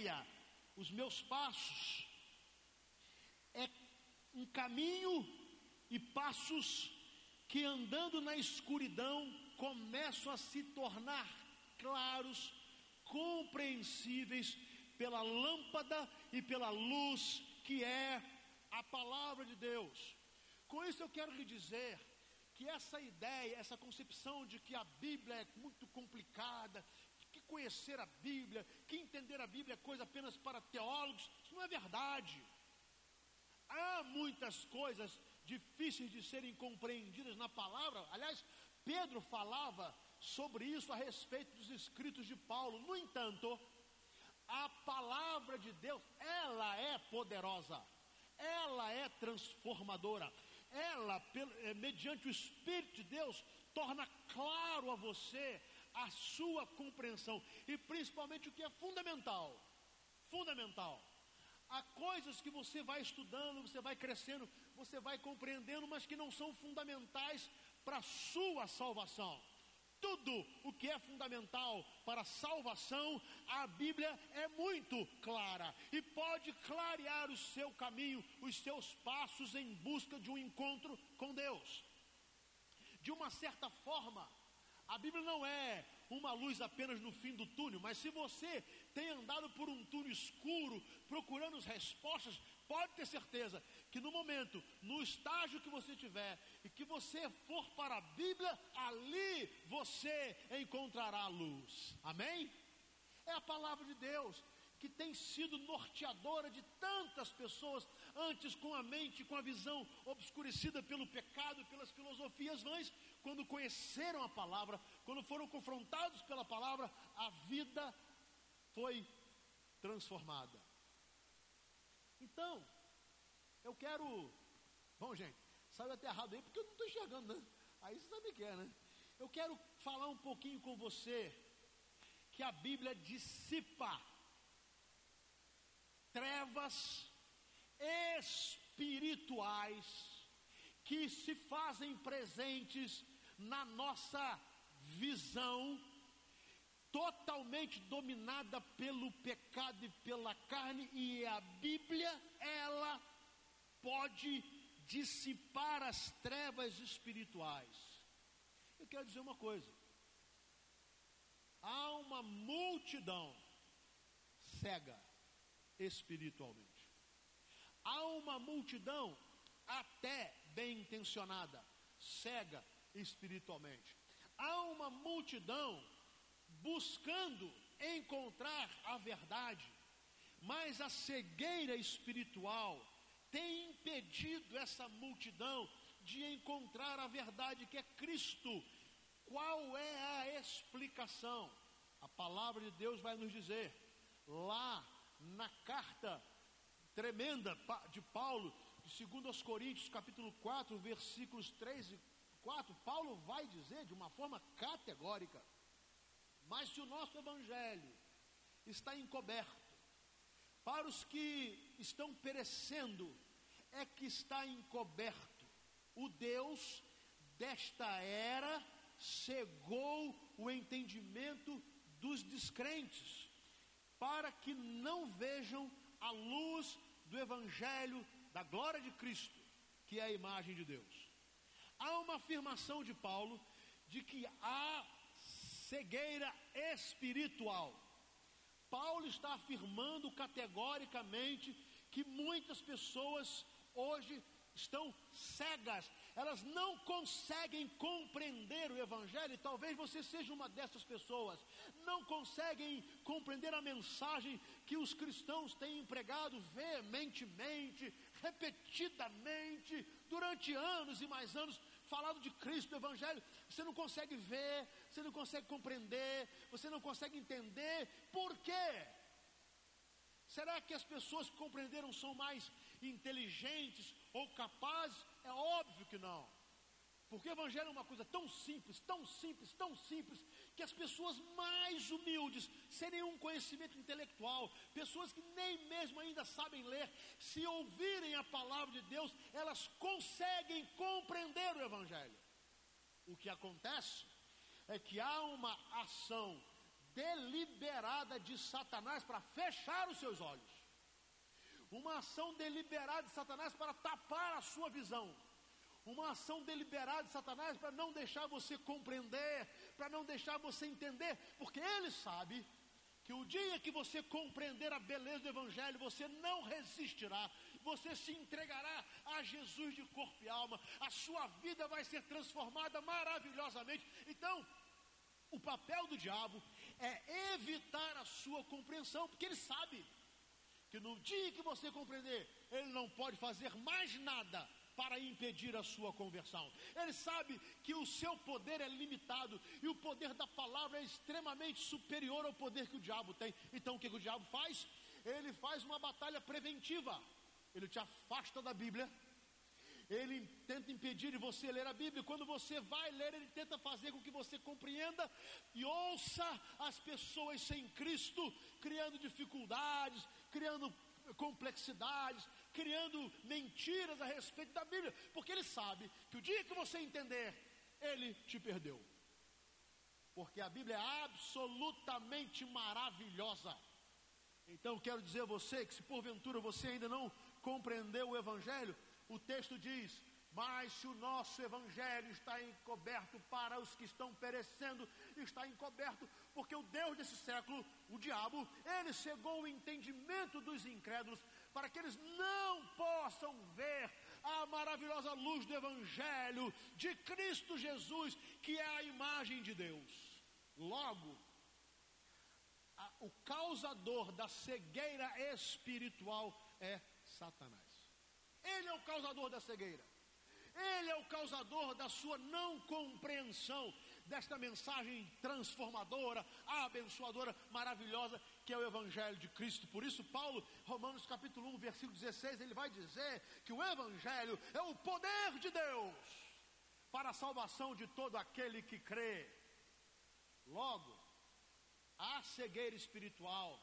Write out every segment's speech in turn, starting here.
ideia, os meus passos, é um caminho e passos que andando na escuridão começam a se tornar claros, compreensíveis pela lâmpada e pela luz que é a palavra de Deus. Com isso eu quero lhe dizer que essa ideia, essa concepção de que a Bíblia é muito complicada, conhecer a Bíblia, que entender a Bíblia é coisa apenas para teólogos, isso não é verdade. Há muitas coisas difíceis de serem compreendidas na palavra. Aliás, Pedro falava sobre isso a respeito dos escritos de Paulo. No entanto, a palavra de Deus, ela é poderosa, ela é transformadora, ela, eh, mediante o Espírito de Deus, torna claro a você a sua compreensão e principalmente o que é fundamental. Fundamental. Há coisas que você vai estudando, você vai crescendo, você vai compreendendo, mas que não são fundamentais para a sua salvação. Tudo o que é fundamental para a salvação, a Bíblia é muito clara e pode clarear o seu caminho, os seus passos em busca de um encontro com Deus. De uma certa forma, a Bíblia não é uma luz apenas no fim do túnel, mas se você tem andado por um túnel escuro, procurando as respostas, pode ter certeza que no momento, no estágio que você tiver, e que você for para a Bíblia, ali você encontrará a luz. Amém? É a palavra de Deus que tem sido norteadora de tantas pessoas, antes com a mente, com a visão obscurecida pelo pecado pelas filosofias vãs, quando conheceram a palavra, quando foram confrontados pela palavra, a vida foi transformada. Então, eu quero. Bom, gente, saiu até errado aí porque eu não estou enxergando, né? Aí você sabe o que é, né? Eu quero falar um pouquinho com você que a Bíblia dissipa trevas espirituais que se fazem presentes na nossa visão, totalmente dominada pelo pecado e pela carne, e a Bíblia, ela pode dissipar as trevas espirituais. Eu quero dizer uma coisa: há uma multidão cega espiritualmente. Há uma multidão até bem intencionada, cega espiritualmente. Há uma multidão buscando encontrar a verdade, mas a cegueira espiritual tem impedido essa multidão de encontrar a verdade que é Cristo. Qual é a explicação? A palavra de Deus vai nos dizer, lá na carta tremenda de Paulo, de 2 Coríntios, capítulo 4, versículos 3 e 4, Paulo vai dizer de uma forma categórica: Mas se o nosso evangelho está encoberto, para os que estão perecendo, é que está encoberto. O Deus desta era cegou o entendimento dos descrentes, para que não vejam a luz do Evangelho da glória de Cristo, que é a imagem de Deus. Há uma afirmação de Paulo de que há cegueira espiritual. Paulo está afirmando categoricamente que muitas pessoas hoje estão cegas, elas não conseguem compreender o Evangelho, e talvez você seja uma dessas pessoas, não conseguem compreender a mensagem que os cristãos têm empregado veementemente, repetidamente, durante anos e mais anos, falado de Cristo, do Evangelho, você não consegue ver, você não consegue compreender, você não consegue entender, por quê? Será que as pessoas que compreenderam são mais inteligentes ou capazes? É óbvio que não. Porque o Evangelho é uma coisa tão simples, tão simples, tão simples, que as pessoas mais humildes, sem nenhum conhecimento intelectual, pessoas que nem mesmo ainda sabem ler, se ouvirem a palavra de Deus, elas conseguem compreender o Evangelho. O que acontece é que há uma ação deliberada de Satanás para fechar os seus olhos. Uma ação deliberada de Satanás para tapar a sua visão. Uma ação deliberada de Satanás para não deixar você compreender, para não deixar você entender, porque ele sabe que o dia que você compreender a beleza do Evangelho, você não resistirá, você se entregará a Jesus de corpo e alma, a sua vida vai ser transformada maravilhosamente. Então, o papel do diabo é evitar a sua compreensão, porque ele sabe que no dia que você compreender, ele não pode fazer mais nada para impedir a sua conversão. Ele sabe que o seu poder é limitado e o poder da palavra é extremamente superior ao poder que o diabo tem. Então o que, que o diabo faz? Ele faz uma batalha preventiva. Ele te afasta da Bíblia. Ele tenta impedir de você ler a Bíblia. Quando você vai ler, ele tenta fazer com que você compreenda e ouça as pessoas sem Cristo, criando dificuldades, criando complexidades, criando mentiras a respeito da Bíblia, porque ele sabe que o dia que você entender, ele te perdeu. Porque a Bíblia é absolutamente maravilhosa. Então quero dizer a você que se porventura você ainda não compreendeu o Evangelho, o texto diz: Mas se o nosso Evangelho está encoberto para os que estão perecendo, está encoberto, porque o Deus desse século, o diabo, ele cegou o entendimento dos incrédulos, para que eles não possam ver a maravilhosa luz do Evangelho de Cristo Jesus, que é a imagem de Deus. Logo, a, o causador da cegueira espiritual é Satanás. Ele é o causador da cegueira. Ele é o causador da sua não compreensão desta mensagem transformadora, abençoadora, maravilhosa, que é o Evangelho de Cristo. Por isso, Paulo, Romanos capítulo 1, versículo 16, ele vai dizer que o Evangelho é o poder de Deus para a salvação de todo aquele que crê. Logo, a cegueira espiritual,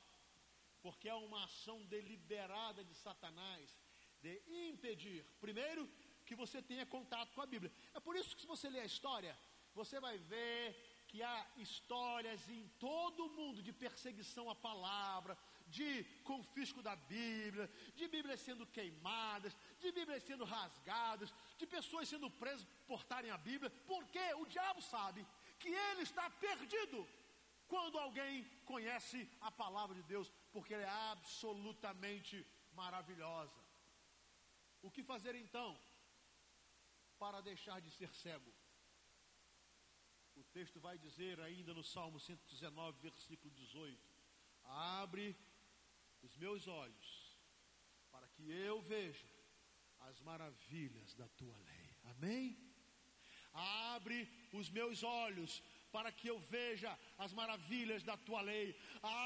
porque é uma ação deliberada de Satanás de impedir, primeiro, que você tenha contato com a Bíblia. É por isso que, se você ler a história, você vai ver que há histórias em todo o mundo de perseguição à palavra, de confisco da Bíblia, de Bíblias sendo queimadas, de Bíblias sendo rasgadas, de pessoas sendo presas por portarem a Bíblia, porque o diabo sabe que ele está perdido quando alguém conhece a palavra de Deus, porque ela é absolutamente maravilhosa. O que fazer então para deixar de ser cego? O texto vai dizer ainda no Salmo 119, versículo 18: Abre os meus olhos para que eu veja as maravilhas da tua lei. Amém? Abre os meus olhos para que eu veja as maravilhas da tua lei.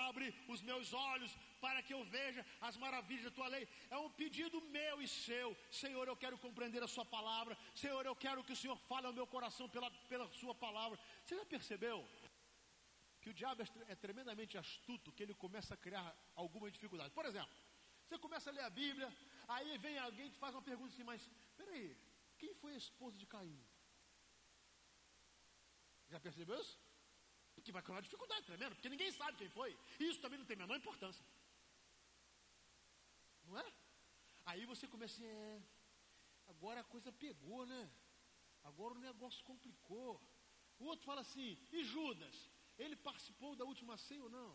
Abre os meus olhos para que eu veja as maravilhas da tua lei. É um pedido meu e seu. Senhor, eu quero compreender a sua palavra. Senhor, eu quero que o Senhor fale ao meu coração pela, pela sua palavra. Você já percebeu? Que o diabo é, é tremendamente astuto, que ele começa a criar alguma dificuldade. Por exemplo, você começa a ler a Bíblia, aí vem alguém e te faz uma pergunta assim, mas peraí, quem foi a esposa de Caim? Já percebeu isso? Porque vai criar uma dificuldade tremenda, porque ninguém sabe quem foi. E isso também não tem a menor importância. Não é? Aí você começa assim, é, agora a coisa pegou, né? Agora o negócio complicou. O outro fala assim, e Judas? Ele participou da última ceia ou não?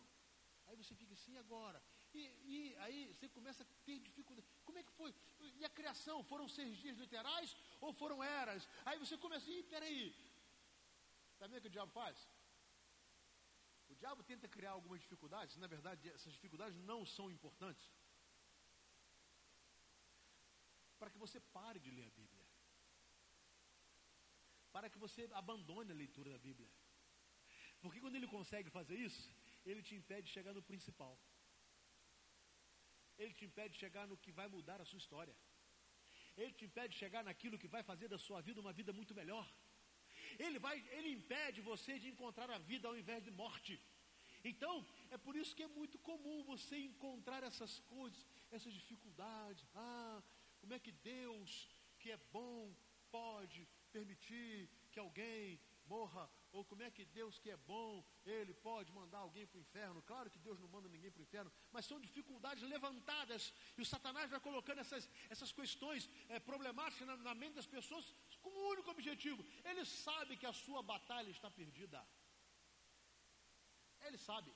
Aí você fica assim, agora? E, e, aí você começa a ter dificuldade. Como é que foi? E a criação? Foram seis dias literais ou foram eras? Aí você começa, ih, peraí, Sabe o que o diabo faz? O diabo tenta criar algumas dificuldades, na verdade, essas dificuldades não são importantes. Para que você pare de ler a Bíblia. Para que você abandone a leitura da Bíblia. Porque quando ele consegue fazer isso, ele te impede de chegar no principal. Ele te impede de chegar no que vai mudar a sua história. Ele te impede de chegar naquilo que vai fazer da sua vida uma vida muito melhor. Ele vai, ele impede você de encontrar a vida ao invés de morte. Então, é por isso que é muito comum você encontrar essas coisas, essas dificuldades. Ah, como é que Deus, que é bom, pode permitir que alguém morra ou como é que Deus que é bom, ele pode mandar alguém para o inferno. Claro que Deus não manda ninguém para o inferno, mas são dificuldades levantadas e o Satanás vai colocando essas, essas questões é, problemáticas na, na mente das pessoas com um único objetivo. Ele sabe que a sua batalha está perdida. Ele sabe.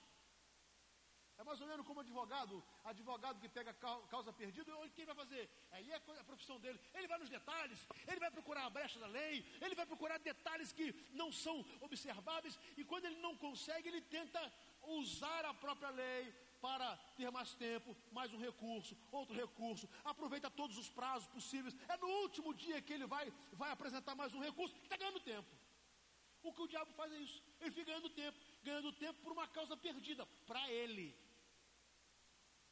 É mais ou menos como advogado, advogado que pega causa perdida, quem vai fazer? Aí é a profissão dele. Ele vai nos detalhes, ele vai procurar a brecha da lei, ele vai procurar detalhes que não são observáveis, e quando ele não consegue, ele tenta usar a própria lei para ter mais tempo, mais um recurso, outro recurso, aproveita todos os prazos possíveis. É no último dia que ele vai, vai apresentar mais um recurso, está ganhando tempo. O que o diabo faz é isso, ele fica ganhando tempo, ganhando tempo por uma causa perdida, para ele.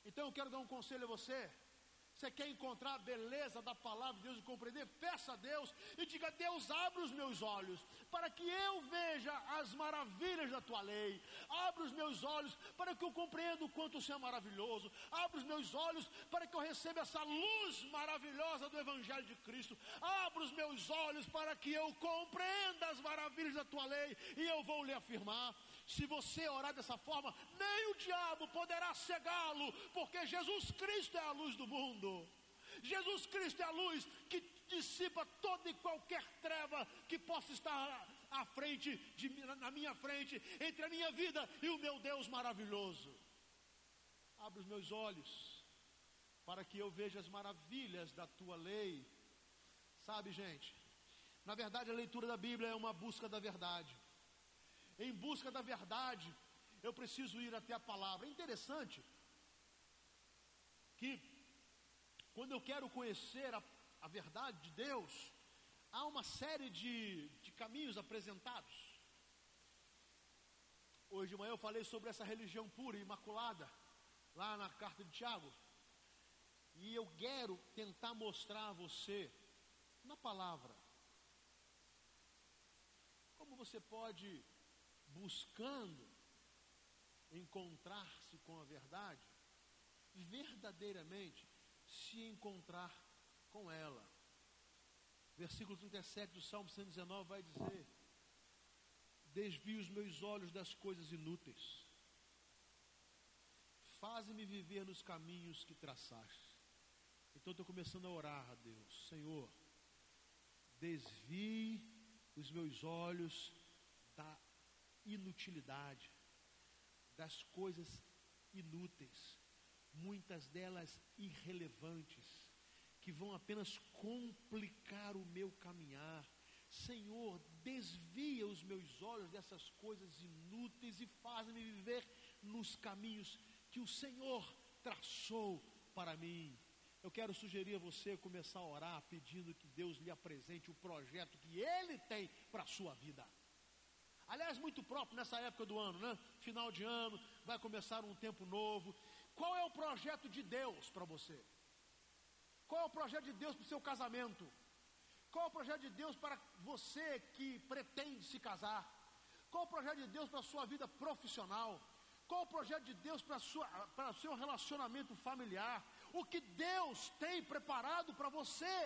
Então eu quero dar um conselho a você. Você quer encontrar a beleza da palavra de Deus e compreender? Peça a Deus e diga: Deus, abre os meus olhos para que eu veja as maravilhas da tua lei. Abre os meus olhos para que eu compreenda o quanto o Senhor é maravilhoso. Abre os meus olhos para que eu receba essa luz maravilhosa do Evangelho de Cristo. Abre os meus olhos para que eu compreenda as maravilhas da tua lei e eu vou lhe afirmar. Se você orar dessa forma, nem o diabo poderá cegá-lo, porque Jesus Cristo é a luz do mundo. Jesus Cristo é a luz que dissipa toda e qualquer treva que possa estar à frente, de, na minha frente, entre a minha vida e o meu Deus maravilhoso. Abre os meus olhos para que eu veja as maravilhas da tua lei. Sabe, gente, na verdade a leitura da Bíblia é uma busca da verdade em busca da verdade, eu preciso ir até a palavra. É interessante que, quando eu quero conhecer a, a verdade de Deus, há uma série de, de caminhos apresentados. Hoje de manhã eu falei sobre essa religião pura e imaculada, lá na carta de Tiago. E eu quero tentar mostrar a você, na palavra, como você pode buscando encontrar-se com a verdade, verdadeiramente se encontrar com ela. Versículo 37 do Salmo 119 vai dizer: Desvio os meus olhos das coisas inúteis, faze-me viver nos caminhos que traçaste. Então estou começando a orar a Deus, Senhor, desvie os meus olhos inutilidade, das coisas inúteis, muitas delas irrelevantes, que vão apenas complicar o meu caminhar. Senhor, desvia os meus olhos dessas coisas inúteis e faz-me viver nos caminhos que o Senhor traçou para mim. Eu quero sugerir a você começar a orar pedindo que Deus lhe apresente o projeto que Ele tem para a sua vida. Aliás, muito próprio nessa época do ano, né? Final de ano, vai começar um tempo novo. Qual é o projeto de Deus para você? Qual é o projeto de Deus para o seu casamento? Qual é o projeto de Deus para você que pretende se casar? Qual é o projeto de Deus para a sua vida profissional? Qual é o projeto de Deus para, para o seu relacionamento familiar? O que Deus tem preparado para você?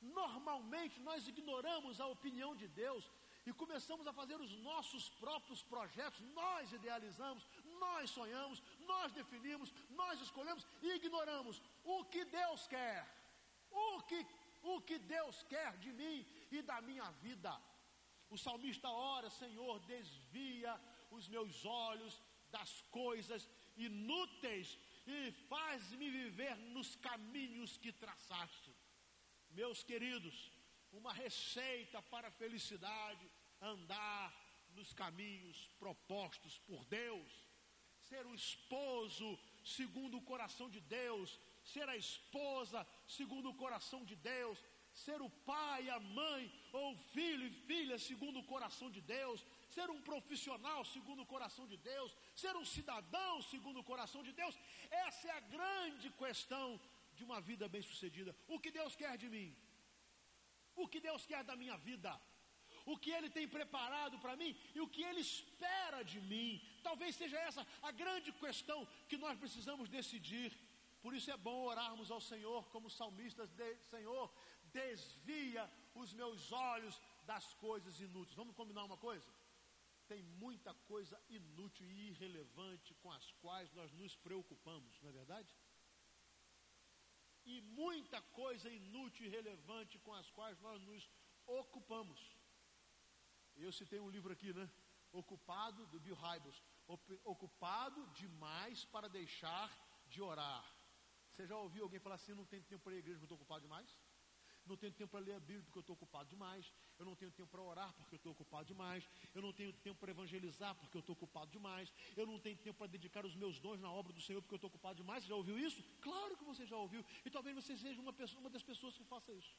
Normalmente nós ignoramos a opinião de Deus e começamos a fazer os nossos próprios projetos, nós idealizamos, nós sonhamos, nós definimos, nós escolhemos e ignoramos o que Deus quer, o que, o que Deus quer de mim e da minha vida. O salmista ora, Senhor, desvia os meus olhos das coisas inúteis e faz-me viver nos caminhos que traçaste. Meus queridos, uma receita para a felicidade, andar nos caminhos propostos por Deus, ser o esposo segundo o coração de Deus, ser a esposa segundo o coração de Deus, ser o pai, a mãe ou filho e filha segundo o coração de Deus, ser um profissional segundo o coração de Deus, ser um cidadão segundo o coração de Deus. Essa é a grande questão de uma vida bem-sucedida. O que Deus quer de mim? o que Deus quer da minha vida, o que Ele tem preparado para mim e o que Ele espera de mim. Talvez seja essa a grande questão que nós precisamos decidir. Por isso é bom orarmos ao Senhor como salmistas, de, Senhor, desvia os meus olhos das coisas inúteis. Vamos combinar uma coisa? Tem muita coisa inútil e irrelevante com as quais nós nos preocupamos, não é verdade? E muita coisa inútil e irrelevante com as quais nós nos ocupamos. Eu citei um livro aqui, né? Ocupado, do Bill Hybels. Ocupado demais para deixar de orar. Você já ouviu alguém falar assim, não tem tempo para ir à igreja porque eu estou ocupado demais? Não tenho tempo para ler a Bíblia porque eu estou ocupado demais. Eu não tenho tempo para orar porque eu estou ocupado demais. Eu não tenho tempo para evangelizar porque eu estou ocupado demais. Eu não tenho tempo para dedicar os meus dons na obra do Senhor porque eu estou ocupado demais. Você já ouviu isso? Claro que você já ouviu. E talvez você seja uma, pessoa, uma das pessoas que faça isso.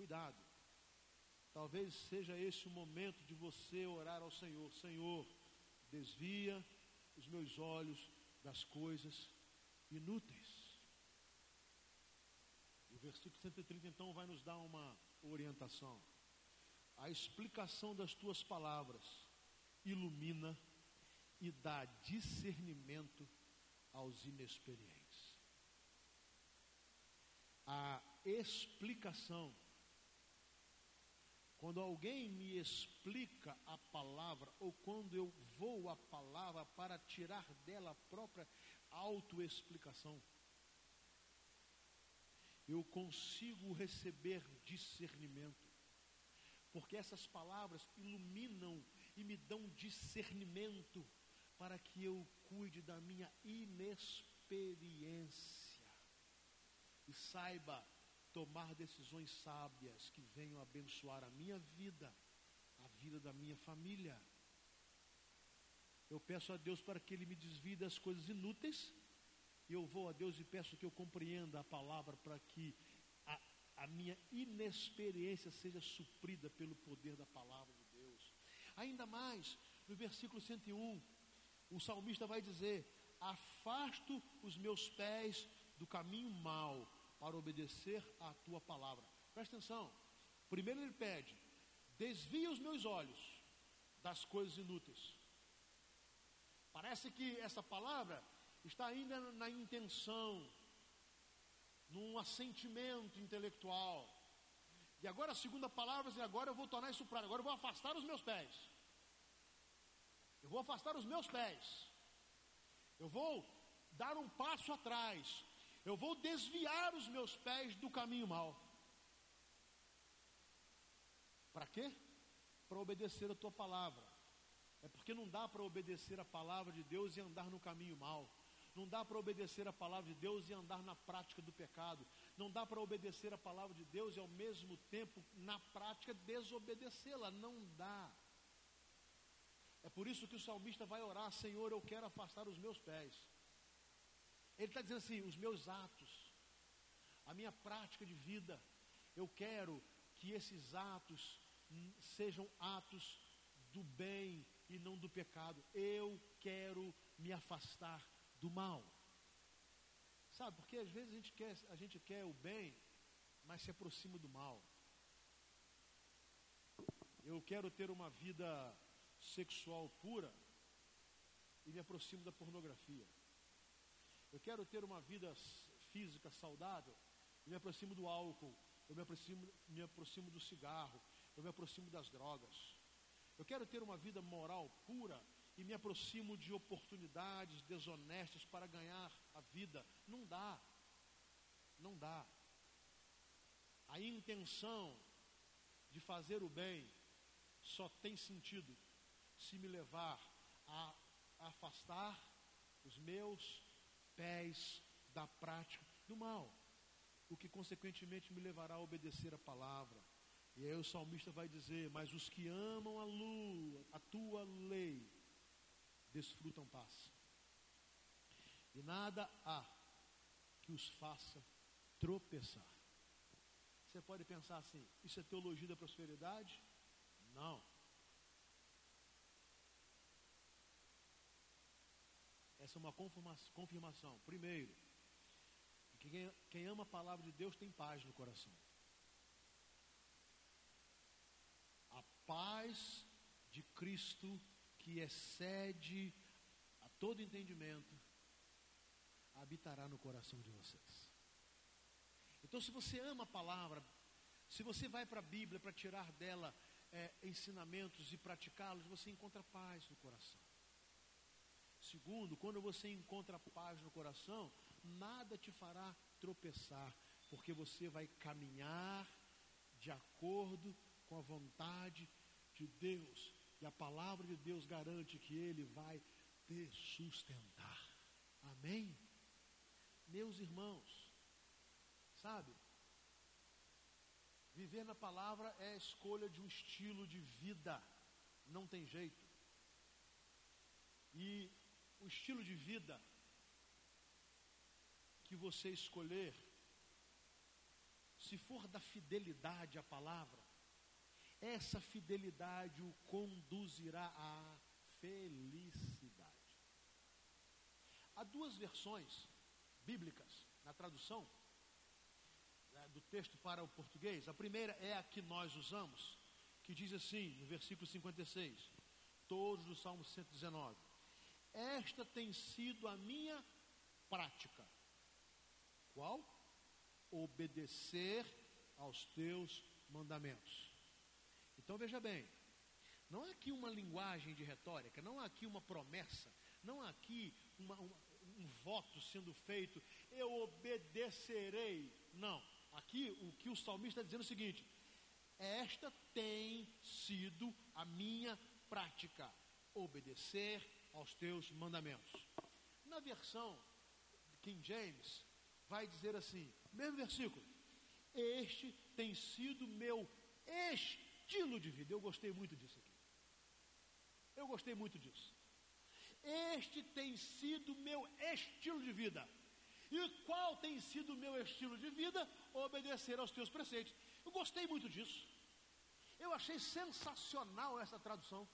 Cuidado. Talvez seja esse o momento de você orar ao Senhor. Senhor, desvia os meus olhos das coisas inúteis. O versículo 130 então vai nos dar uma orientação. A explicação das tuas palavras ilumina e dá discernimento aos inexperientes. A explicação quando alguém me explica a palavra, ou quando eu vou à palavra para tirar dela a própria autoexplicação, eu consigo receber discernimento, porque essas palavras iluminam e me dão discernimento para que eu cuide da minha inexperiência. E saiba tomar decisões sábias que venham abençoar a minha vida, a vida da minha família. Eu peço a Deus para que Ele me desvie das coisas inúteis. E eu vou a Deus e peço que eu compreenda a palavra para que a, a minha inexperiência seja suprida pelo poder da palavra de Deus. Ainda mais, no versículo 101, o salmista vai dizer: Afasto os meus pés do caminho mau para obedecer à tua palavra. Presta atenção. Primeiro ele pede: desvia os meus olhos das coisas inúteis. Parece que essa palavra está ainda na intenção, num assentimento intelectual. E agora a segunda palavra, e agora eu vou tornar isso prático, agora eu vou afastar os meus pés. Eu vou afastar os meus pés. Eu vou dar um passo atrás. Eu vou desviar os meus pés do caminho mau. Para quê? Para obedecer a tua palavra. É porque não dá para obedecer a palavra de Deus e andar no caminho mau. Não dá para obedecer a palavra de Deus e andar na prática do pecado. Não dá para obedecer a palavra de Deus e ao mesmo tempo, na prática, desobedecê-la. Não dá. É por isso que o salmista vai orar: Senhor, eu quero afastar os meus pés. Ele está dizendo assim: os meus atos, a minha prática de vida, eu quero que esses atos sejam atos do bem e não do pecado. Eu quero me afastar do mal. Sabe, porque às vezes a gente quer, a gente quer o bem, mas se aproxima do mal. Eu quero ter uma vida sexual pura e me aproximo da pornografia. Eu quero ter uma vida física saudável. Eu me aproximo do álcool, eu me aproximo, me aproximo do cigarro, eu me aproximo das drogas. Eu quero ter uma vida moral pura e me aproximo de oportunidades desonestas para ganhar a vida. Não dá. Não dá. A intenção de fazer o bem só tem sentido se me levar a afastar os meus pés da prática do mal, o que consequentemente me levará a obedecer a palavra. E aí o salmista vai dizer: Mas os que amam a lua, a tua lei, desfrutam paz. E nada há que os faça tropeçar. Você pode pensar assim: isso é teologia da prosperidade? Não. Essa é uma confirmação. Primeiro, que quem, quem ama a palavra de Deus tem paz no coração. A paz de Cristo que excede a todo entendimento habitará no coração de vocês. Então, se você ama a palavra, se você vai para a Bíblia para tirar dela é, ensinamentos e praticá-los, você encontra paz no coração. Segundo, quando você encontra paz no coração, nada te fará tropeçar, porque você vai caminhar de acordo com a vontade de Deus. E a palavra de Deus garante que Ele vai te sustentar. Amém? Meus irmãos, sabe? Viver na palavra é a escolha de um estilo de vida, não tem jeito. E o estilo de vida que você escolher, se for da fidelidade à palavra, essa fidelidade o conduzirá à felicidade. Há duas versões bíblicas na tradução né, do texto para o português. A primeira é a que nós usamos, que diz assim, no versículo 56, todos do Salmo 119: Esta tem sido a minha prática. Qual? Obedecer aos teus mandamentos. Então veja bem, não há aqui uma linguagem de retórica, não há aqui uma promessa, não há aqui uma, uma, um voto sendo feito, eu obedecerei. Não. Aqui o que o salmista está dizendo é o seguinte: esta tem sido a minha prática, obedecer aos teus mandamentos. Na versão King James, vai dizer assim, mesmo versículo, este tem sido meu estilo de vida. Eu gostei muito disso aqui. Eu gostei muito disso. Este tem sido meu estilo de vida. E qual tem sido o meu estilo de vida? Obedecer aos teus preceitos. Eu gostei muito disso. Eu achei sensacional essa tradução.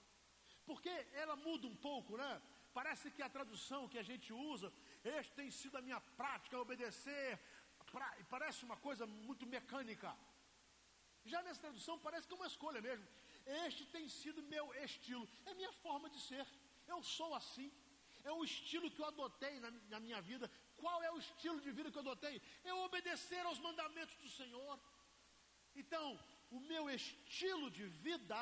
Porque ela muda um pouco, né? Parece que a tradução que a gente usa, este tem sido a minha prática, obedecer. Pra, parece uma coisa muito mecânica. Já nessa tradução parece que é uma escolha mesmo. Este tem sido meu estilo, é minha forma de ser. Eu sou assim. É o estilo que eu adotei na, na minha vida. Qual é o estilo de vida que eu adotei? É obedecer aos mandamentos do Senhor. Então, o meu estilo de vida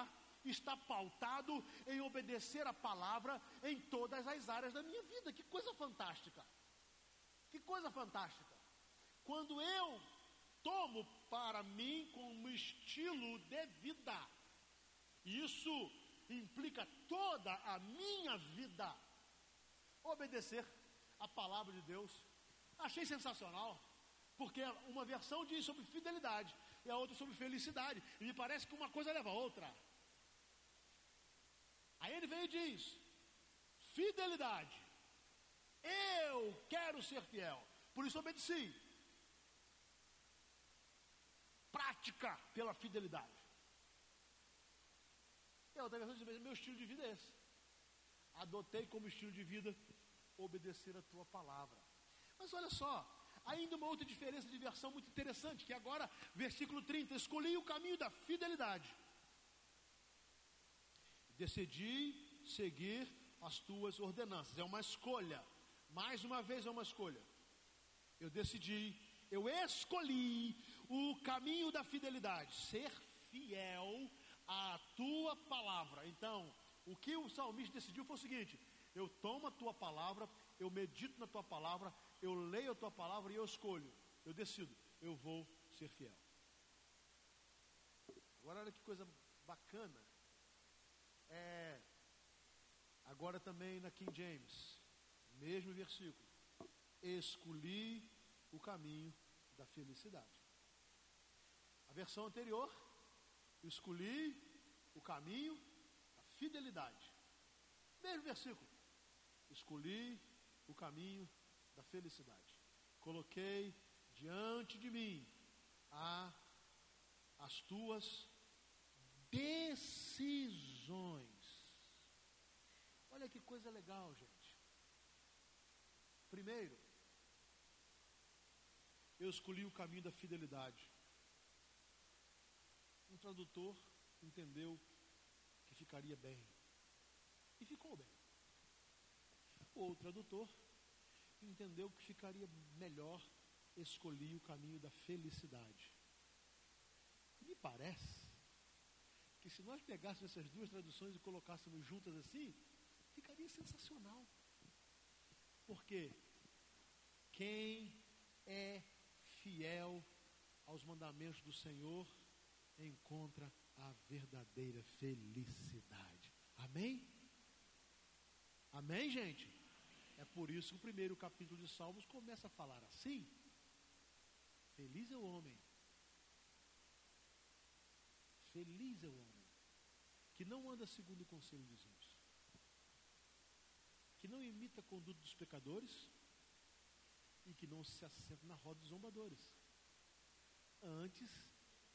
está pautado em obedecer a palavra em todas as áreas da minha vida. Que coisa fantástica! Que coisa fantástica! Quando eu tomo para mim como estilo de vida, isso implica toda a minha vida obedecer a palavra de Deus. Achei sensacional, porque uma versão diz sobre fidelidade e a outra sobre felicidade, e me parece que uma coisa leva a outra. Aí ele vem e diz: fidelidade. Eu quero ser fiel, por isso obedeci. Prática pela fidelidade. A outra versão diz: meu estilo de vida é esse. Adotei como estilo de vida obedecer a tua palavra. Mas olha só, ainda uma outra diferença de versão muito interessante, que agora, versículo 30, escolhi o caminho da fidelidade. Decidi seguir as tuas ordenanças. É uma escolha. Mais uma vez é uma escolha. Eu decidi, eu escolhi o caminho da fidelidade, ser fiel à tua palavra. Então, o que o salmista decidiu foi o seguinte: eu tomo a tua palavra, eu medito na tua palavra, eu leio a tua palavra e eu escolho. Eu decido, eu vou ser fiel. Agora olha que coisa bacana. É, agora também na King James, mesmo versículo. Escolhi o caminho da felicidade. A versão anterior, escolhi o caminho da fidelidade. Mesmo versículo. Escolhi o caminho da felicidade. Coloquei diante de mim a, as tuas decisões. Olha que coisa legal, gente. Primeiro, eu escolhi o caminho da fidelidade. Um tradutor entendeu que ficaria bem. E ficou bem. O tradutor entendeu que ficaria melhor escolhi o caminho da felicidade. Me parece que se nós pegássemos essas duas traduções e colocássemos juntas assim, ficaria sensacional. Porque quem é fiel aos mandamentos do Senhor encontra a verdadeira felicidade. Amém? Amém, gente? É por isso que o primeiro capítulo de Salmos começa a falar assim: Feliz é o homem. Feliz é o homem que não anda segundo o conselho dos ímpios, que não imita a conduta dos pecadores e que não se assenta na roda dos zombadores. Antes,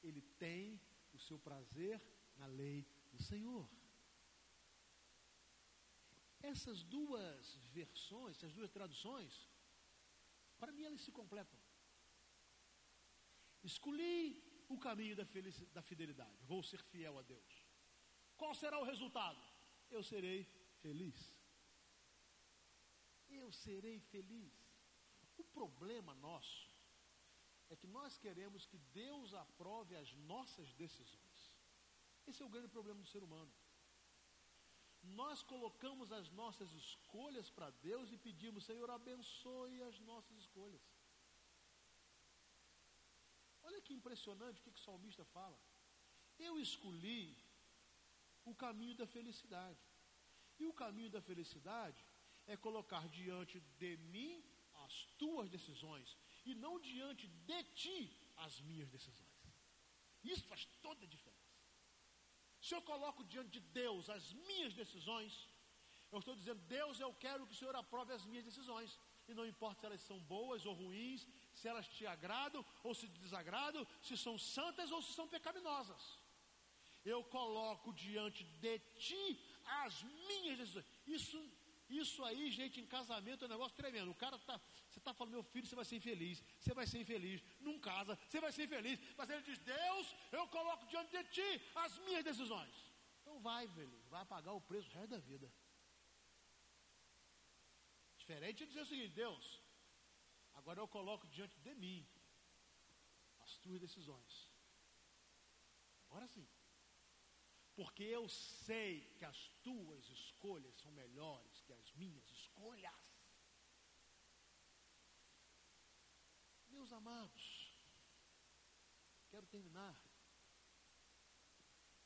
ele tem o seu prazer na lei do Senhor. Essas duas versões, essas duas traduções, para mim elas se completam. Escolhi o caminho da, da fidelidade, vou ser fiel a Deus. Qual será o resultado? Eu serei feliz. Eu serei feliz. O problema nosso é que nós queremos que Deus aprove as nossas decisões. Esse é o grande problema do ser humano nós colocamos as nossas escolhas para Deus e pedimos, Senhor, abençoe as nossas escolhas. Olha que impressionante o que, que o salmista fala. Eu escolhi o caminho da felicidade. E o caminho da felicidade é colocar diante de mim as tuas decisões e não diante de ti as minhas decisões. Isso faz toda a diferença. Se eu coloco diante de Deus as minhas decisões, eu estou dizendo, Deus, eu quero que o Senhor aprove as minhas decisões. E não importa se elas são boas ou ruins, se elas te agradam ou se desagradam, se são santas ou se são pecaminosas. Eu coloco diante de ti as minhas decisões. Isso isso aí, gente, em casamento é um negócio tremendo. O cara tá, você está falando, meu filho, você vai ser infeliz, você vai ser infeliz, não casa, você vai ser infeliz. Mas ele diz, Deus, eu coloco diante de ti as minhas decisões. Então vai, velho, vai pagar o preço o resto da vida. Diferente de dizer o seguinte, Deus, agora eu coloco diante de mim as tuas decisões. Agora sim porque eu sei que as tuas escolhas são melhores que as minhas escolhas. Meus amados, quero terminar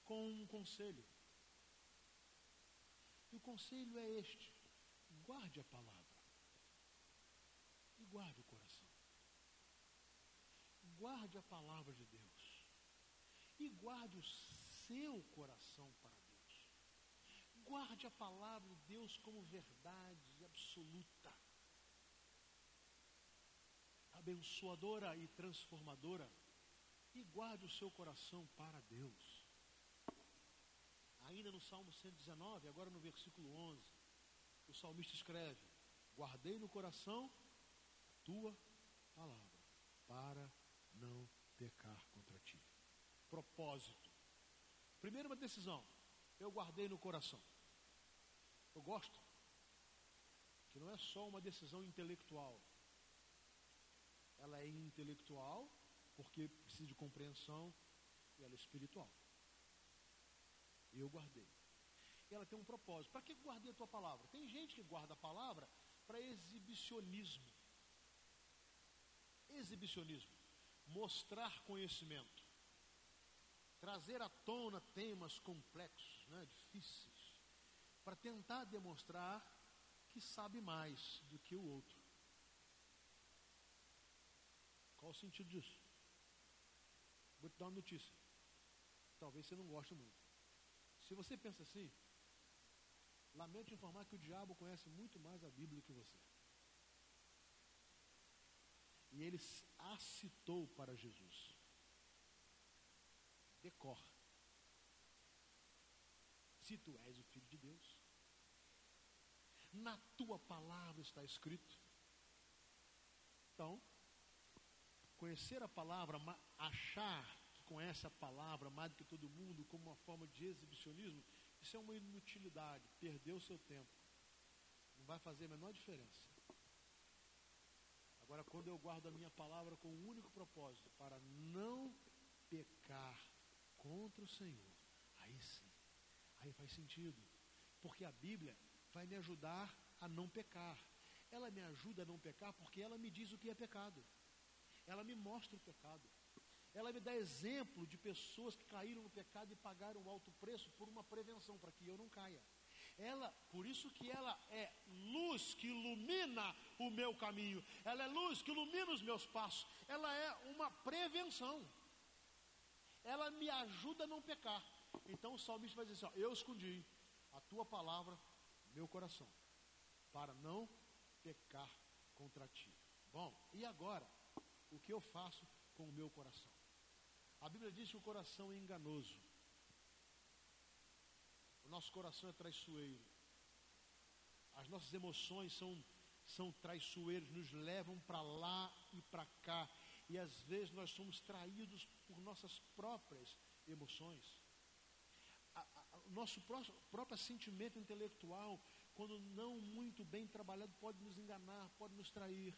com um conselho. E o conselho é este: guarde a palavra e guarde o coração. Guarde a palavra de Deus e guarde os seu coração para Deus. Guarde a palavra de Deus como verdade absoluta, abençoadora e transformadora, e guarde o seu coração para Deus. Ainda no Salmo 119, agora no versículo 11, o salmista escreve: Guardei no coração a tua palavra, para não pecar contra ti. Propósito Primeiro, uma decisão. Eu guardei no coração. Eu gosto. Que não é só uma decisão intelectual. Ela é intelectual porque precisa de compreensão e ela é espiritual. Eu guardei. Ela tem um propósito. Para que guardei a tua palavra? Tem gente que guarda a palavra para exibicionismo. Exibicionismo. Mostrar conhecimento trazer à tona temas complexos, né, difíceis, para tentar demonstrar que sabe mais do que o outro. Qual o sentido disso? Vou te dar uma notícia. Talvez você não goste muito. Se você pensa assim, lamento informar que o diabo conhece muito mais a Bíblia do que você. E ele a citou para Jesus decor. Se tu és o filho de Deus, na tua palavra está escrito. Então, conhecer a palavra, achar que conhece a palavra mais do que todo mundo, como uma forma de exibicionismo, isso é uma inutilidade, perdeu o seu tempo. Não vai fazer a menor diferença. Agora, quando eu guardo a minha palavra com o único propósito, para não pecar contra o Senhor, aí sim, aí faz sentido. Porque a Bíblia vai me ajudar a não pecar. Ela me ajuda a não pecar porque ela me diz o que é pecado. Ela me mostra o pecado. Ela me dá exemplo de pessoas que caíram no pecado e pagaram um alto preço por uma prevenção, para que eu não caia. Ela, por isso que ela é luz que ilumina o meu caminho. Ela é luz que ilumina os meus passos. Ela é uma prevenção. Ela me ajuda a não pecar. Então o salmista vai dizer assim: ó, Eu escondi a tua palavra no meu coração, para não pecar contra ti. Bom, e agora? O que eu faço com o meu coração? A Bíblia diz que o coração é enganoso. O nosso coração é traiçoeiro. As nossas emoções são, são traiçoeiras, nos levam para lá e para cá. E às vezes nós somos traídos por nossas próprias emoções. O nosso próprio, próprio sentimento intelectual, quando não muito bem trabalhado, pode nos enganar, pode nos trair.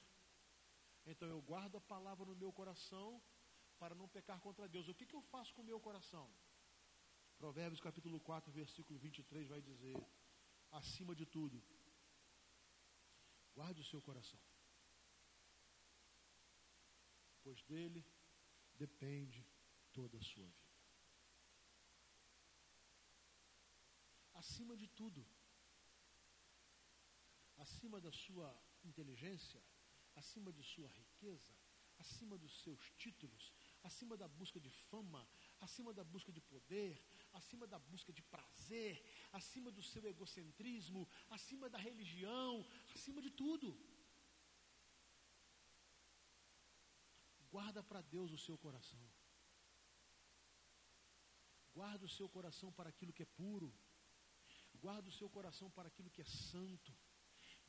Então eu guardo a palavra no meu coração para não pecar contra Deus. O que, que eu faço com o meu coração? Provérbios capítulo 4, versículo 23 vai dizer: acima de tudo, guarde o seu coração, pois dele depende toda a sua vida. Acima de tudo, acima da sua inteligência, acima de sua riqueza, acima dos seus títulos, acima da busca de fama, acima da busca de poder, acima da busca de prazer, acima do seu egocentrismo, acima da religião, acima de tudo. Guarda para Deus o seu coração. Guarda o seu coração para aquilo que é puro. Guarda o seu coração para aquilo que é santo.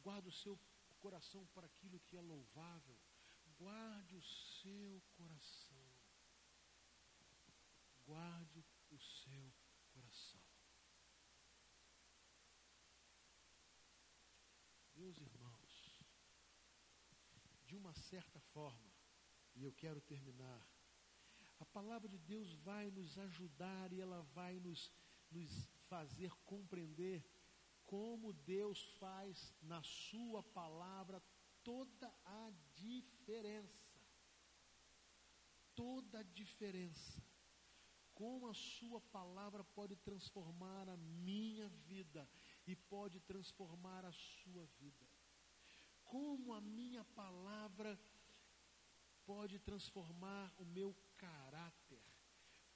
Guarda o seu coração para aquilo que é louvável. Guarde o seu coração guarde o seu coração. Meus irmãos, de uma certa forma, e eu quero terminar, a palavra de Deus vai nos ajudar e ela vai nos, nos fazer compreender como Deus faz na Sua palavra toda a diferença. Toda a diferença como a Sua palavra pode transformar a minha vida e pode transformar a sua vida. Como a minha palavra pode transformar o meu caráter.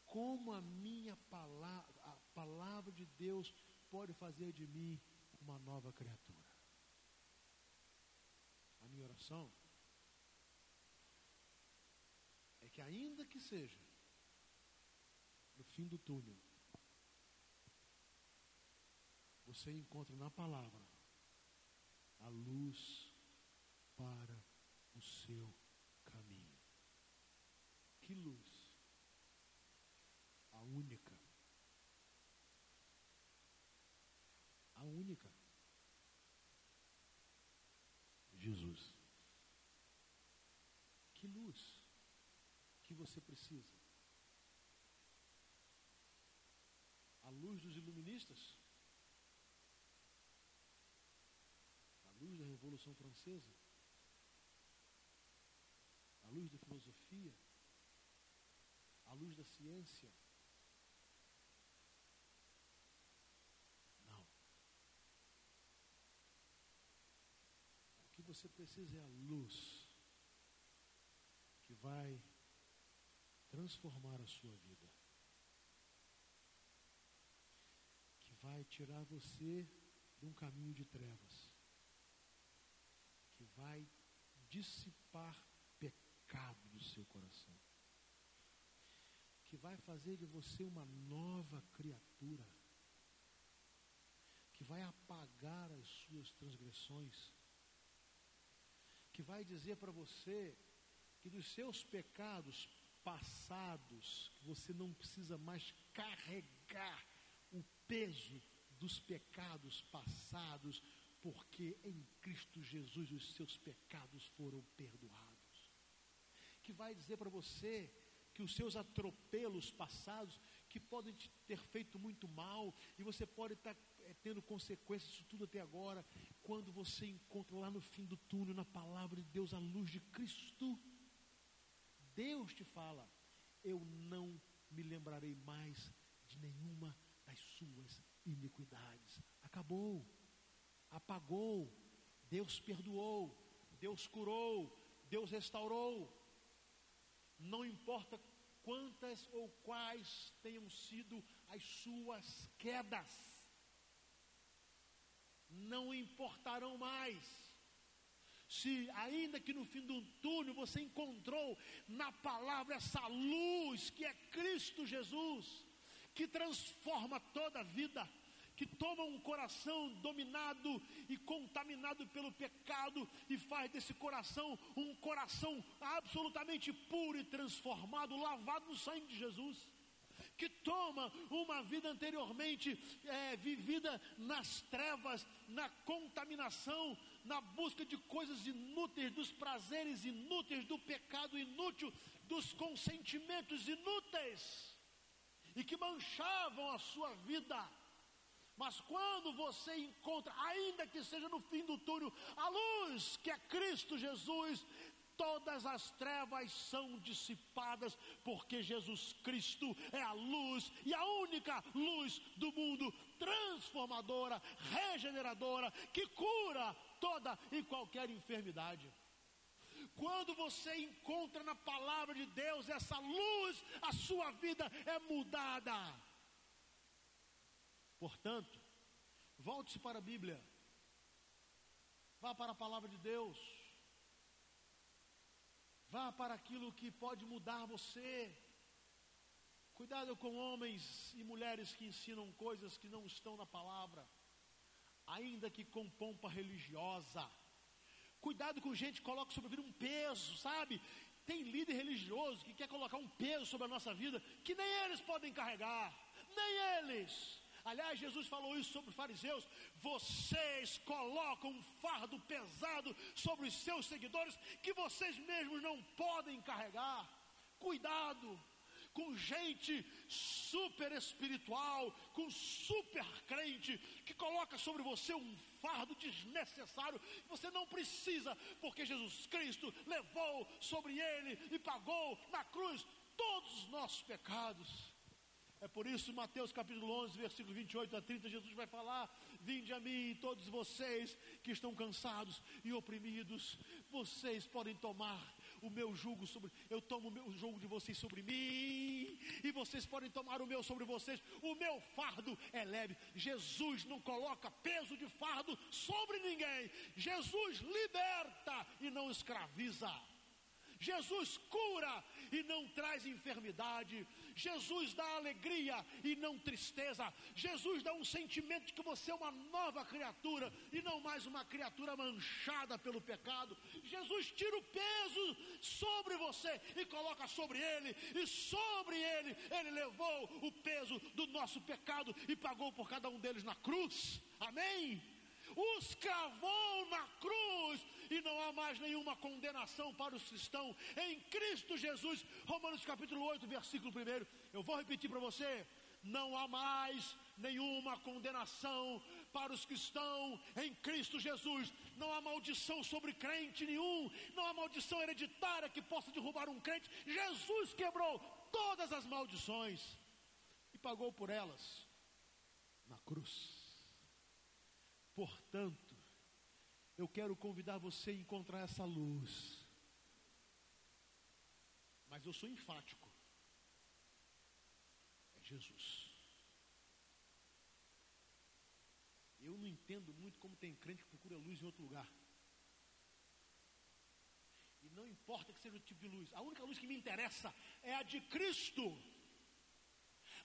Como a minha palavra, a palavra de Deus pode fazer de mim uma nova criatura. A minha oração é que ainda que seja no fim do túnel, você encontra na palavra a luz para o seu. Que luz? A única. A única. Jesus. Que luz que você precisa? a luz dos iluministas, a luz da Revolução Francesa, a luz da filosofia, a luz da ciência. Não. O que você precisa é a luz que vai transformar a sua vida. vai tirar você de um caminho de trevas, que vai dissipar pecado do seu coração, que vai fazer de você uma nova criatura, que vai apagar as suas transgressões, que vai dizer para você que dos seus pecados passados, você não precisa mais carregar o peso dos pecados passados, porque em Cristo Jesus os seus pecados foram perdoados. Que vai dizer para você que os seus atropelos passados, que podem te ter feito muito mal, e você pode estar é, tendo consequências disso tudo até agora, quando você encontra lá no fim do túnel, na palavra de Deus, a luz de Cristo, Deus te fala: Eu não me lembrarei mais de nenhuma das suas iniquidades. Acabou, apagou, Deus perdoou, Deus curou, Deus restaurou. Não importa quantas ou quais tenham sido as suas quedas, não importarão mais. Se ainda que no fim do túnel você encontrou na palavra essa luz que é Cristo Jesus, que transforma toda a vida, que toma um coração dominado e contaminado pelo pecado e faz desse coração um coração absolutamente puro e transformado, lavado no sangue de Jesus. Que toma uma vida anteriormente é, vivida nas trevas, na contaminação, na busca de coisas inúteis, dos prazeres inúteis, do pecado inútil, dos consentimentos inúteis, e que manchavam a sua vida mas quando você encontra, ainda que seja no fim do túnel, a luz que é Cristo Jesus, todas as trevas são dissipadas, porque Jesus Cristo é a luz e a única luz do mundo, transformadora, regeneradora, que cura toda e qualquer enfermidade. Quando você encontra na palavra de Deus essa luz, a sua vida é mudada. Portanto, volte-se para a Bíblia. Vá para a palavra de Deus. Vá para aquilo que pode mudar você. Cuidado com homens e mulheres que ensinam coisas que não estão na palavra, ainda que com pompa religiosa. Cuidado com gente que coloca sobre a vida um peso, sabe? Tem líder religioso que quer colocar um peso sobre a nossa vida que nem eles podem carregar, nem eles. Aliás, Jesus falou isso sobre os fariseus. Vocês colocam um fardo pesado sobre os seus seguidores que vocês mesmos não podem carregar. Cuidado com gente super espiritual, com super crente, que coloca sobre você um fardo desnecessário que você não precisa, porque Jesus Cristo levou sobre ele e pagou na cruz todos os nossos pecados. É por isso, Mateus capítulo 11, versículo 28 a 30, Jesus vai falar: Vinde a mim, todos vocês que estão cansados e oprimidos, vocês podem tomar o meu jugo sobre, eu tomo o meu jugo de vocês sobre mim, e vocês podem tomar o meu sobre vocês. O meu fardo é leve. Jesus não coloca peso de fardo sobre ninguém. Jesus liberta e não escraviza. Jesus cura e não traz enfermidade. Jesus dá alegria e não tristeza. Jesus dá um sentimento de que você é uma nova criatura e não mais uma criatura manchada pelo pecado. Jesus tira o peso sobre você e coloca sobre ele, e sobre ele, ele levou o peso do nosso pecado e pagou por cada um deles na cruz. Amém? Os cravou na cruz e não há mais nenhuma condenação para os cristãos em Cristo Jesus. Romanos capítulo 8, versículo 1. Eu vou repetir para você: não há mais nenhuma condenação para os que estão em Cristo Jesus. Não há maldição sobre crente nenhum, não há maldição hereditária que possa derrubar um crente. Jesus quebrou todas as maldições e pagou por elas na cruz. Portanto, eu quero convidar você a encontrar essa luz. Mas eu sou enfático. É Jesus. Eu não entendo muito como tem crente que procura luz em outro lugar. E não importa que seja o tipo de luz, a única luz que me interessa é a de Cristo.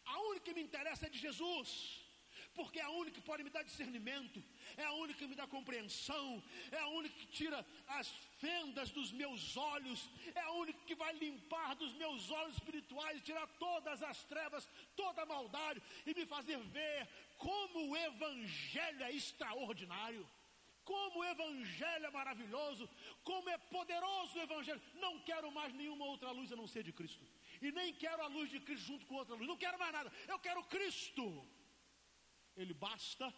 A única que me interessa é de Jesus porque é a única que pode me dar discernimento, é a única que me dá compreensão, é a única que tira as fendas dos meus olhos, é a única que vai limpar dos meus olhos espirituais, tirar todas as trevas, toda a maldade e me fazer ver como o Evangelho é extraordinário. Como o Evangelho é maravilhoso, como é poderoso o Evangelho. Não quero mais nenhuma outra luz a não ser de Cristo. E nem quero a luz de Cristo junto com outra luz. Não quero mais nada. Eu quero Cristo. Ele basta,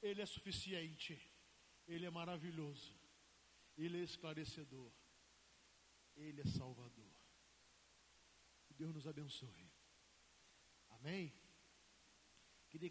Ele é suficiente, Ele é maravilhoso, Ele é esclarecedor, Ele é salvador. Que Deus nos abençoe. Amém?